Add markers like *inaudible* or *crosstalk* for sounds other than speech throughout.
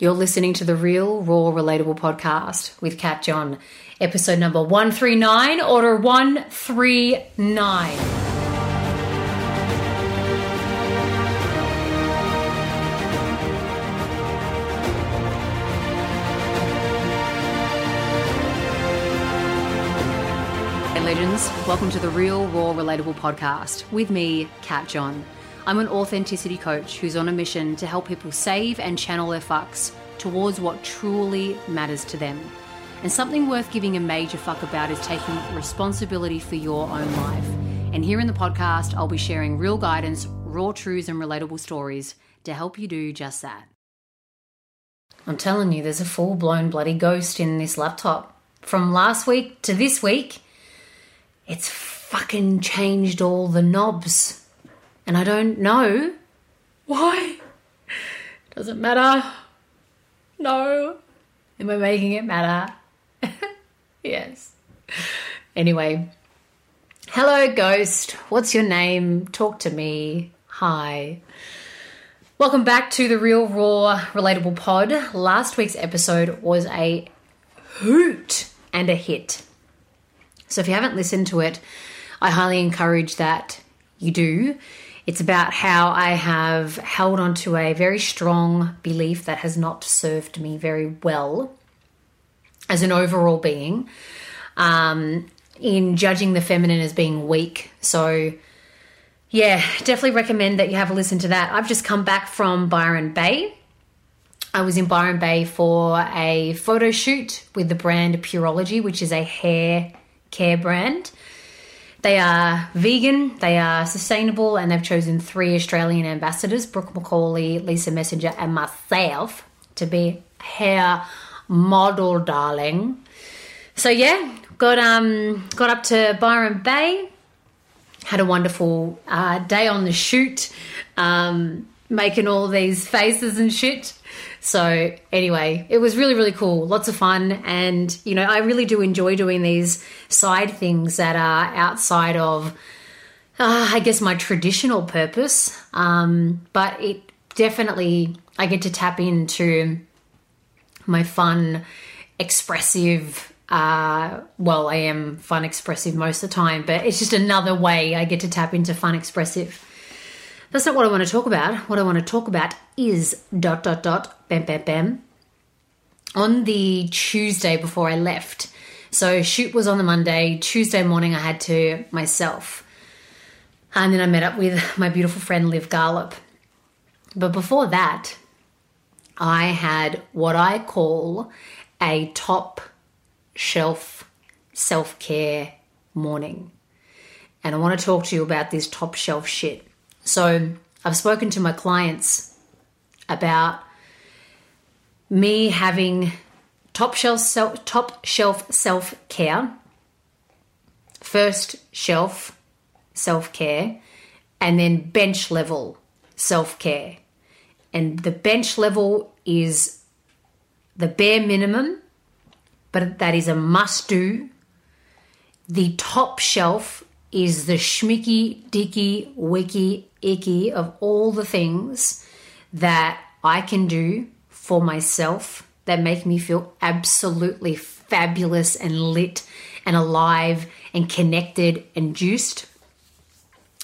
You're listening to the Real, Raw, Relatable podcast with Kat John, episode number 139, order 139. Hey, legends, welcome to the Real, Raw, Relatable podcast with me, Kat John. I'm an authenticity coach who's on a mission to help people save and channel their fucks towards what truly matters to them. And something worth giving a major fuck about is taking responsibility for your own life. And here in the podcast, I'll be sharing real guidance, raw truths, and relatable stories to help you do just that. I'm telling you, there's a full blown bloody ghost in this laptop. From last week to this week, it's fucking changed all the knobs. And I don't know why. Doesn't matter. No. Am I making it matter? *laughs* yes. Anyway. Hello, ghost. What's your name? Talk to me. Hi. Welcome back to the Real Raw Relatable Pod. Last week's episode was a hoot and a hit. So if you haven't listened to it, I highly encourage that you do. It's about how I have held onto a very strong belief that has not served me very well as an overall being um, in judging the feminine as being weak. So, yeah, definitely recommend that you have a listen to that. I've just come back from Byron Bay. I was in Byron Bay for a photo shoot with the brand Pureology, which is a hair care brand. They are vegan, they are sustainable, and they've chosen three Australian ambassadors Brooke McCauley, Lisa Messenger, and myself to be hair model darling. So yeah, got um got up to Byron Bay, had a wonderful uh, day on the shoot, um, making all these faces and shit. So anyway, it was really really cool, lots of fun, and you know I really do enjoy doing these side things that are outside of, uh, I guess, my traditional purpose. Um, but it definitely I get to tap into my fun, expressive. Uh, well, I am fun, expressive most of the time, but it's just another way I get to tap into fun, expressive. That's not what I want to talk about. What I want to talk about is dot dot dot bam bam bam. On the Tuesday before I left, so shoot was on the Monday. Tuesday morning, I had to myself, and then I met up with my beautiful friend Liv Garlop. But before that, I had what I call a top shelf self care morning, and I want to talk to you about this top shelf shit. So I've spoken to my clients about me having top shelf self, top shelf self care, first shelf self care, and then bench level self care. And the bench level is the bare minimum, but that is a must do. The top shelf is the schmicky, dicky, wicky, icky of all the things that I can do for myself that make me feel absolutely fabulous and lit and alive and connected and juiced.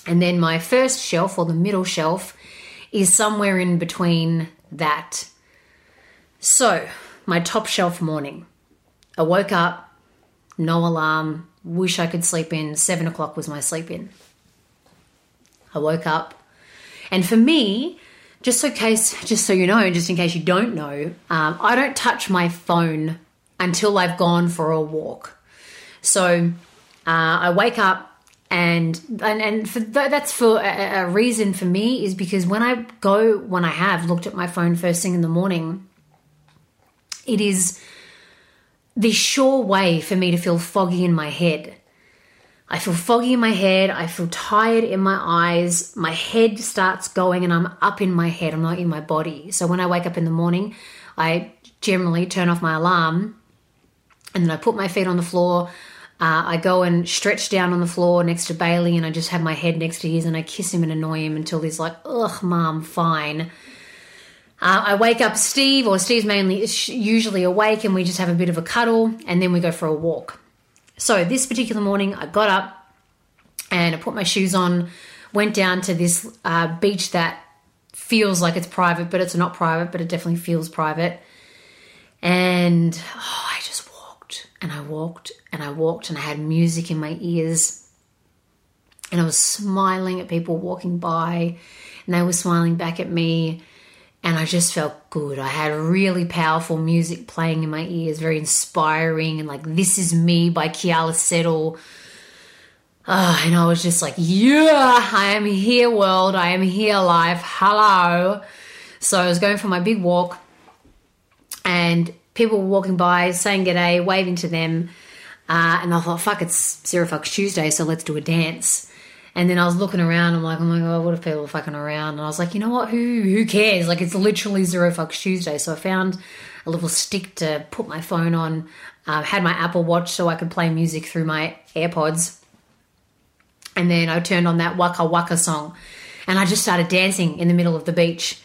And then my first shelf or the middle shelf is somewhere in between that. So, my top shelf morning. I woke up, no alarm, wish I could sleep in. Seven o'clock was my sleep in. I woke up, and for me, just so case, just so you know, just in case you don't know, um, I don't touch my phone until I've gone for a walk. So uh, I wake up. And and, and for th- that's for a, a reason for me is because when I go when I have looked at my phone first thing in the morning, it is the sure way for me to feel foggy in my head. I feel foggy in my head. I feel tired in my eyes. My head starts going and I'm up in my head. I'm not in my body. So when I wake up in the morning, I generally turn off my alarm and then I put my feet on the floor. Uh, I go and stretch down on the floor next to Bailey and I just have my head next to his and I kiss him and annoy him until he's like, ugh, mom, fine. Uh, I wake up Steve, or Steve's mainly usually awake, and we just have a bit of a cuddle, and then we go for a walk. So this particular morning, I got up and I put my shoes on, went down to this uh, beach that feels like it's private, but it's not private, but it definitely feels private. And oh, I just walked and I walked and I walked, and I had music in my ears, and I was smiling at people walking by, and they were smiling back at me and I just felt good. I had really powerful music playing in my ears, very inspiring, and like "This Is Me" by Keala Settle. Oh, and I was just like, "Yeah, I am here, world. I am here, life. Hello." So I was going for my big walk, and people were walking by, saying g'day, waving to them, uh, and I thought, "Fuck, it's Zero Fucks Tuesday, so let's do a dance." And then I was looking around. I'm like, oh my god, what if people are fucking around? And I was like, you know what? Who who cares? Like it's literally zero fucks Tuesday. So I found a little stick to put my phone on. Uh, had my Apple Watch so I could play music through my AirPods. And then I turned on that Waka Waka song, and I just started dancing in the middle of the beach.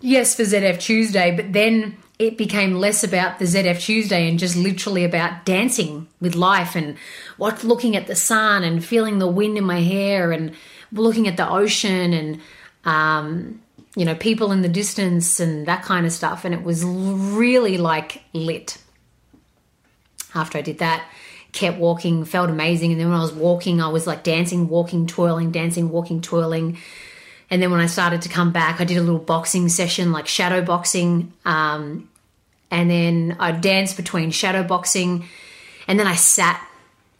Yes, for ZF Tuesday, but then it became less about the ZF Tuesday and just literally about dancing with life and what looking at the sun and feeling the wind in my hair and looking at the ocean and um, you know people in the distance and that kind of stuff. And it was really like lit. After I did that kept walking felt amazing. And then when I was walking I was like dancing walking twirling dancing walking twirling and then when I started to come back, I did a little boxing session, like shadow boxing. Um, and then I danced between shadow boxing. And then I sat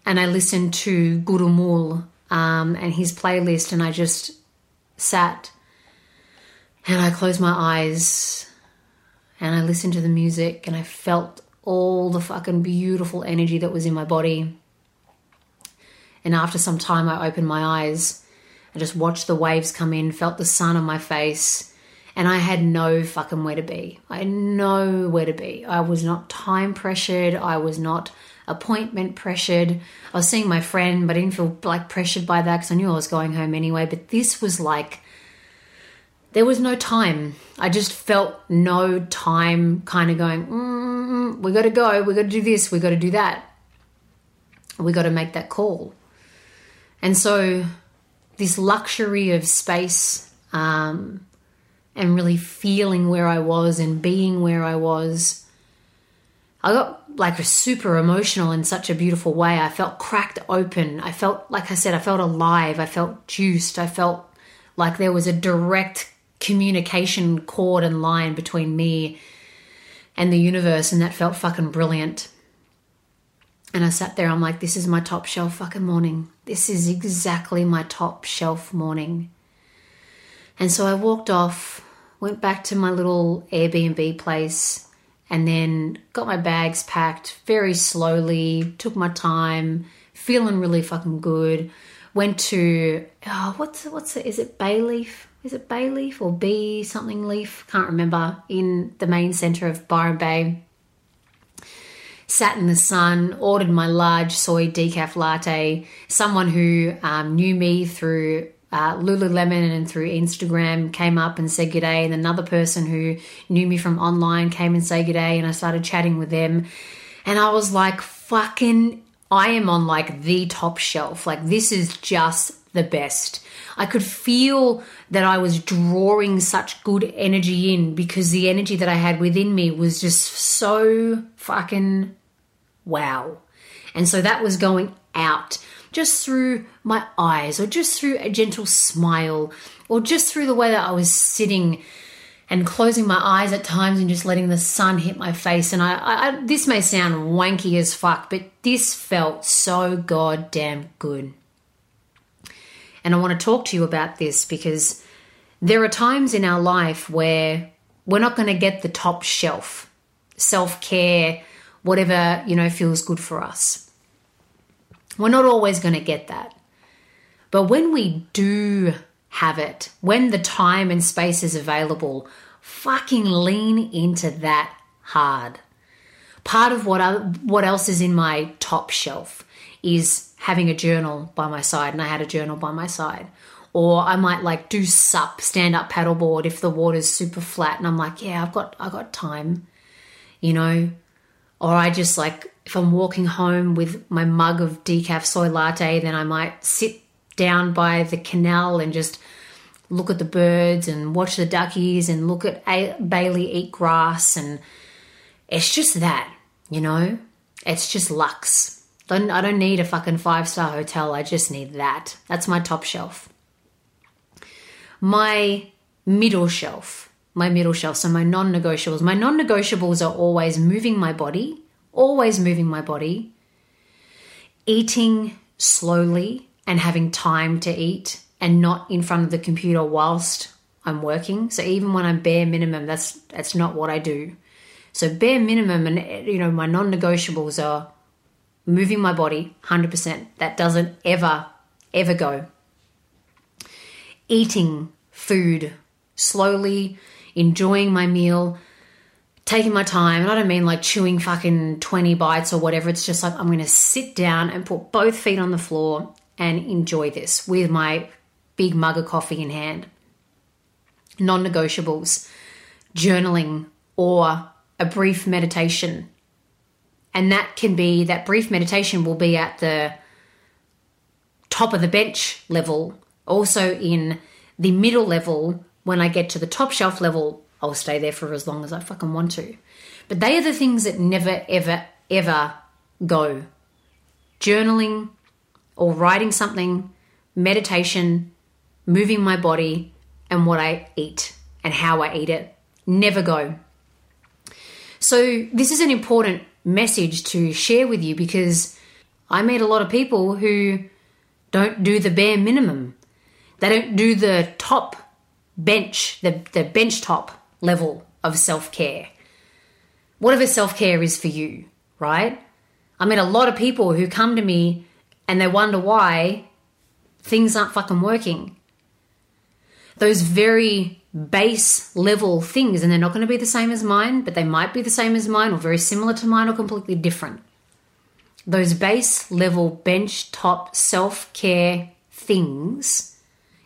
and I listened to Gurrumul um, and his playlist. And I just sat and I closed my eyes and I listened to the music and I felt all the fucking beautiful energy that was in my body. And after some time, I opened my eyes I just watched the waves come in, felt the sun on my face, and I had no fucking where to be. I had nowhere to be. I was not time pressured. I was not appointment pressured. I was seeing my friend, but I didn't feel like pressured by that because I knew I was going home anyway. But this was like, there was no time. I just felt no time kind of going, mm, we got to go, we got to do this, we got to do that. We got to make that call. And so this luxury of space um, and really feeling where I was and being where I was. I got like super emotional in such a beautiful way. I felt cracked open. I felt, like I said, I felt alive. I felt juiced. I felt like there was a direct communication cord and line between me and the universe, and that felt fucking brilliant. And I sat there, I'm like, this is my top shelf fucking morning. This is exactly my top shelf morning. And so I walked off, went back to my little Airbnb place, and then got my bags packed very slowly, took my time, feeling really fucking good. Went to, oh, what's, what's it, is it Bayleaf? Is it Bayleaf or B something leaf? Can't remember. In the main centre of Byron Bay sat in the sun, ordered my large soy decaf latte. Someone who um, knew me through uh, Lululemon and through Instagram came up and said good day, and another person who knew me from online came and said good day, and I started chatting with them, and I was like, fucking, I am on like the top shelf. Like this is just the best. I could feel that I was drawing such good energy in because the energy that I had within me was just so fucking wow. And so that was going out just through my eyes, or just through a gentle smile, or just through the way that I was sitting and closing my eyes at times and just letting the sun hit my face. And I, I, this may sound wanky as fuck, but this felt so goddamn good. And I want to talk to you about this because there are times in our life where we're not going to get the top shelf self care whatever, you know, feels good for us. We're not always going to get that. But when we do have it, when the time and space is available, fucking lean into that hard. Part of what I, what else is in my top shelf is having a journal by my side, and I had a journal by my side. or I might like do sup, stand up paddleboard if the water's super flat and I'm like, yeah, I've got I got time. You know, or I just like if I'm walking home with my mug of decaf soy latte, then I might sit down by the canal and just look at the birds and watch the duckies and look at a- Bailey eat grass and it's just that, you know? It's just luxe. Don't, I don't need a fucking five star hotel. I just need that. That's my top shelf. My middle shelf, my middle shelf, so my non negotiables. My non negotiables are always moving my body, always moving my body, eating slowly and having time to eat and not in front of the computer whilst I'm working. So even when I'm bare minimum, that's that's not what I do. So bare minimum and you know my non-negotiables are moving my body 100%. That doesn't ever ever go. Eating food slowly, enjoying my meal, taking my time. And I don't mean like chewing fucking 20 bites or whatever. It's just like I'm going to sit down and put both feet on the floor and enjoy this with my big mug of coffee in hand. Non negotiables, journaling, or a brief meditation. And that can be, that brief meditation will be at the top of the bench level, also in the middle level. When I get to the top shelf level, I'll stay there for as long as I fucking want to. But they are the things that never, ever, ever go. Journaling or writing something, meditation, moving my body, and what I eat and how I eat it. Never go. So, this is an important message to share with you because I meet a lot of people who don't do the bare minimum. They don't do the top bench, the, the bench top level of self care. Whatever self care is for you, right? I meet a lot of people who come to me and they wonder why things aren't fucking working. Those very base level things, and they're not going to be the same as mine, but they might be the same as mine, or very similar to mine, or completely different. Those base level bench top self care things,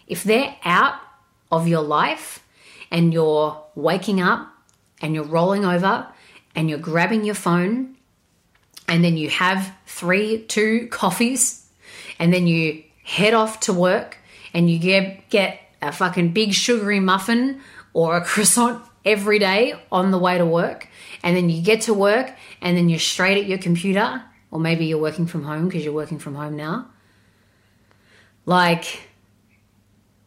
if they're out of your life and you're waking up and you're rolling over and you're grabbing your phone and then you have three, two coffees and then you head off to work and you get, get a fucking big sugary muffin or a *laughs* croissant every day on the way to work. And then you get to work and then you're straight at your computer, or maybe you're working from home because you're working from home now. Like,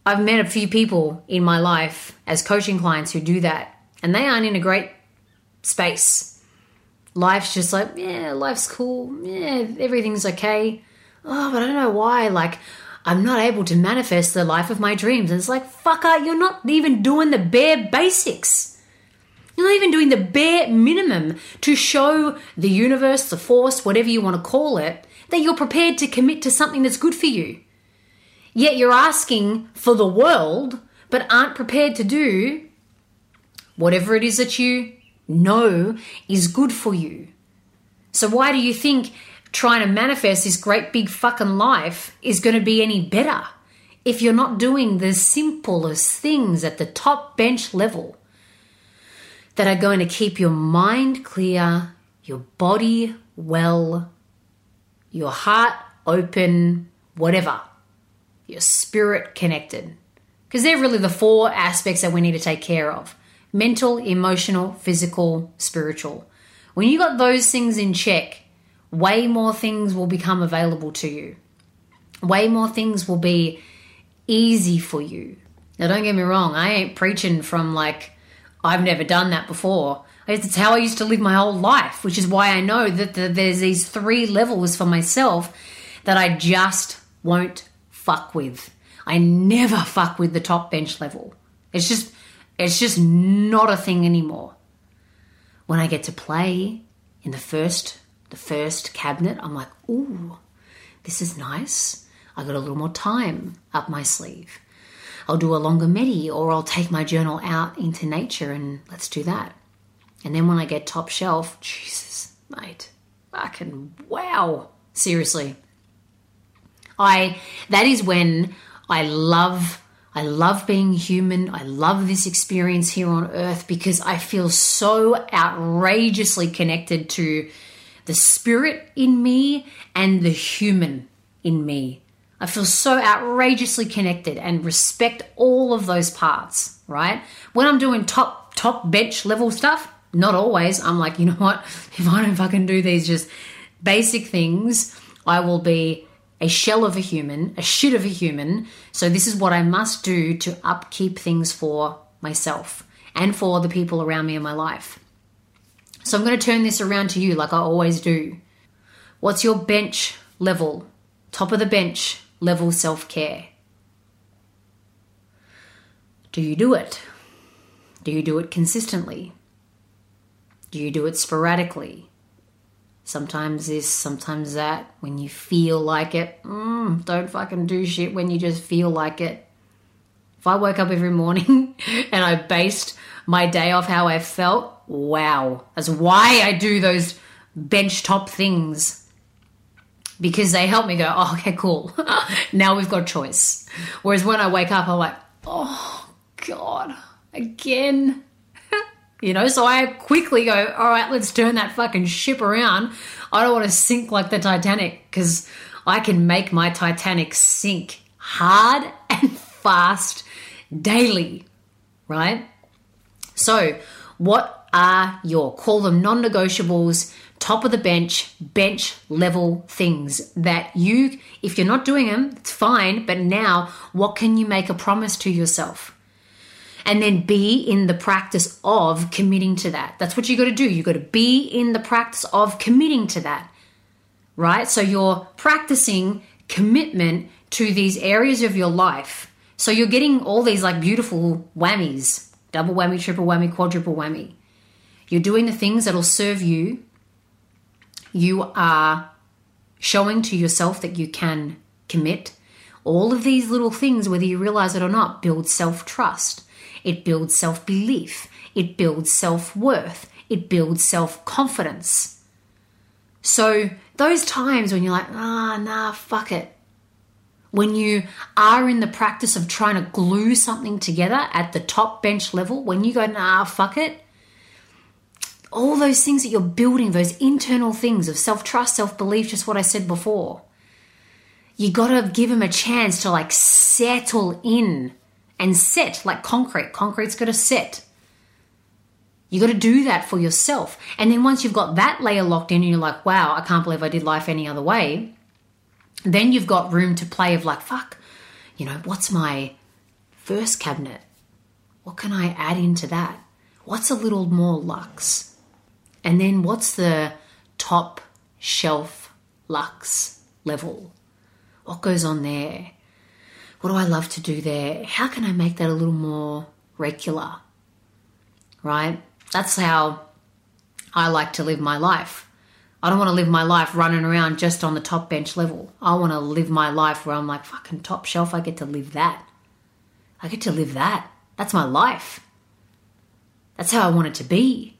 I've met a few people in my life as coaching clients who do that, and they aren't in a great space. Life's just like, yeah, life's cool. Yeah, everything's okay. Oh, but I don't know why. Like, I'm not able to manifest the life of my dreams. And it's like, fucker, you're not even doing the bare basics. You're not even doing the bare minimum to show the universe, the force, whatever you want to call it, that you're prepared to commit to something that's good for you. Yet you're asking for the world, but aren't prepared to do whatever it is that you know is good for you. So, why do you think trying to manifest this great big fucking life is going to be any better if you're not doing the simplest things at the top bench level that are going to keep your mind clear, your body well, your heart open, whatever, your spirit connected. Because they're really the four aspects that we need to take care of mental, emotional, physical, spiritual. When you got those things in check, way more things will become available to you. Way more things will be easy for you. Now, don't get me wrong, I ain't preaching from like, I've never done that before. It's how I used to live my whole life, which is why I know that there's these three levels for myself that I just won't fuck with. I never fuck with the top bench level. It's just, it's just not a thing anymore. When I get to play in the first the first cabinet, I'm like, ooh, this is nice. I got a little more time up my sleeve. I'll do a longer medi or I'll take my journal out into nature and let's do that. And then when I get top shelf, Jesus, mate, fucking wow. Seriously. I that is when I love I love being human. I love this experience here on earth because I feel so outrageously connected to the spirit in me and the human in me. I feel so outrageously connected and respect all of those parts, right? When I'm doing top top bench level stuff, not always. I'm like, you know what? *laughs* If I don't fucking do these just basic things, I will be a shell of a human, a shit of a human. So, this is what I must do to upkeep things for myself and for the people around me in my life. So, I'm going to turn this around to you like I always do. What's your bench level, top of the bench level self care? Do you do it? Do you do it consistently? Do you do it sporadically? Sometimes this, sometimes that. When you feel like it, mm, don't fucking do shit when you just feel like it. If I woke up every morning *laughs* and I based my day off how I felt, wow. That's why I do those bench top things. Because they help me go, oh, okay, cool. *laughs* now we've got choice. Whereas when I wake up, I'm like, oh, God, again. You know, so I quickly go, all right, let's turn that fucking ship around. I don't want to sink like the Titanic because I can make my Titanic sink hard *laughs* and fast daily, right? So, what are your call them non negotiables, top of the bench, bench level things that you, if you're not doing them, it's fine, but now what can you make a promise to yourself? And then be in the practice of committing to that. That's what you got to do. You got to be in the practice of committing to that. Right? So you're practicing commitment to these areas of your life. So you're getting all these like beautiful whammies double whammy, triple whammy, quadruple whammy. You're doing the things that'll serve you. You are showing to yourself that you can commit. All of these little things, whether you realize it or not, build self trust. It builds self belief. It builds self worth. It builds self confidence. So, those times when you're like, ah, nah, fuck it. When you are in the practice of trying to glue something together at the top bench level, when you go, nah, fuck it, all those things that you're building, those internal things of self trust, self belief, just what I said before, you got to give them a chance to like settle in and set like concrete. Concrete's got to set. You got to do that for yourself. And then once you've got that layer locked in and you're like, wow, I can't believe I did life any other way, then you've got room to play of like, fuck, you know, what's my first cabinet? What can I add into that? What's a little more luxe? And then what's the top shelf luxe level? What goes on there? What do I love to do there? How can I make that a little more regular? Right? That's how I like to live my life. I don't want to live my life running around just on the top bench level. I want to live my life where I'm like, fucking top shelf, I get to live that. I get to live that. That's my life. That's how I want it to be.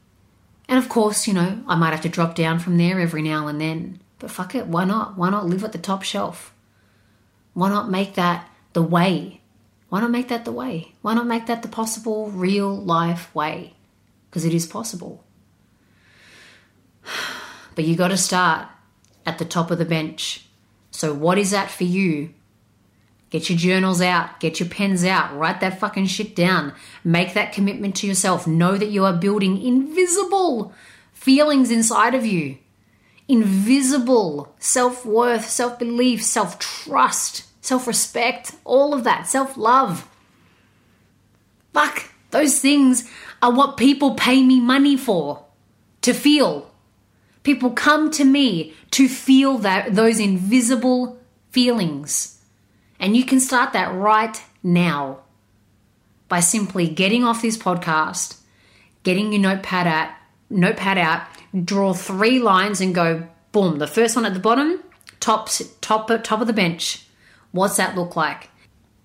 And of course, you know, I might have to drop down from there every now and then. But fuck it, why not? Why not live at the top shelf? Why not make that the way. Why not make that the way? Why not make that the possible, real life way? Because it is possible. *sighs* But you got to start at the top of the bench. So, what is that for you? Get your journals out, get your pens out, write that fucking shit down. Make that commitment to yourself. Know that you are building invisible feelings inside of you. Invisible self worth, self belief, self trust self respect, all of that, self love. Fuck, those things are what people pay me money for to feel. People come to me to feel that those invisible feelings. And you can start that right now by simply getting off this podcast, getting your notepad out, notepad out, draw three lines and go boom. The first one at the bottom, top top top of the bench. What's that look like?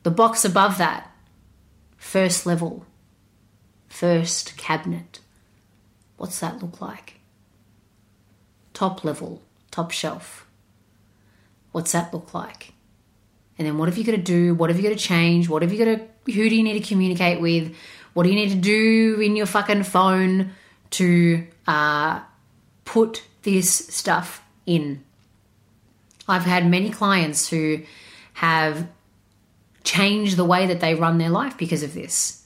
The box above that, first level, first cabinet. What's that look like? Top level, top shelf. What's that look like? And then what have you got to do? What have you got to change? What have you got to, who do you need to communicate with? What do you need to do in your fucking phone to uh, put this stuff in? I've had many clients who have changed the way that they run their life because of this.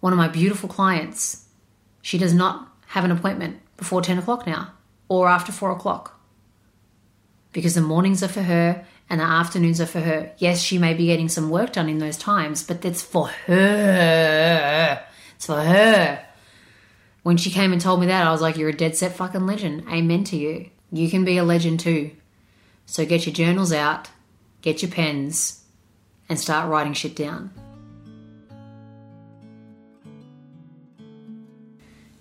One of my beautiful clients, she does not have an appointment before 10 o'clock now or after 4 o'clock because the mornings are for her and the afternoons are for her. Yes, she may be getting some work done in those times, but that's for her. It's for her. When she came and told me that, I was like, You're a dead set fucking legend. Amen to you. You can be a legend too. So get your journals out, get your pens, and start writing shit down.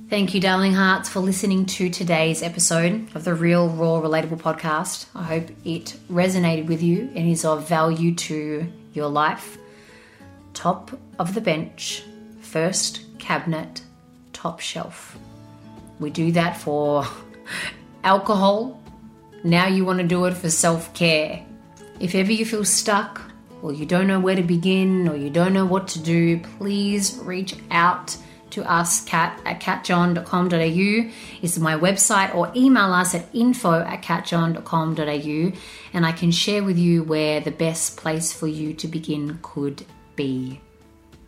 Thank you, darling hearts, for listening to today's episode of the Real Raw Relatable podcast. I hope it resonated with you and is of value to your life. Top of the bench, first cabinet, top shelf. We do that for *laughs* alcohol. Now you want to do it for self care. If ever you feel stuck, or you don't know where to begin, or you don't know what to do, please reach out to us, cat at catjohn.com.au is my website, or email us at info at catjohn.com.au, and I can share with you where the best place for you to begin could be.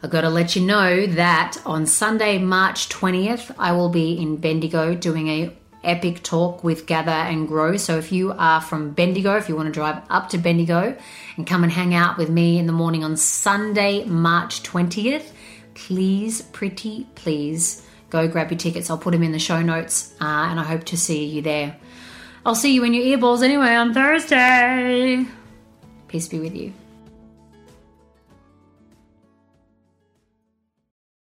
I've got to let you know that on Sunday, March 20th, I will be in Bendigo doing a epic talk with Gather and Grow. So if you are from Bendigo, if you want to drive up to Bendigo and come and hang out with me in the morning on Sunday, March 20th, please, pretty please, go grab your tickets. I'll put them in the show notes uh, and I hope to see you there. I'll see you in your earballs anyway on Thursday. Peace be with you.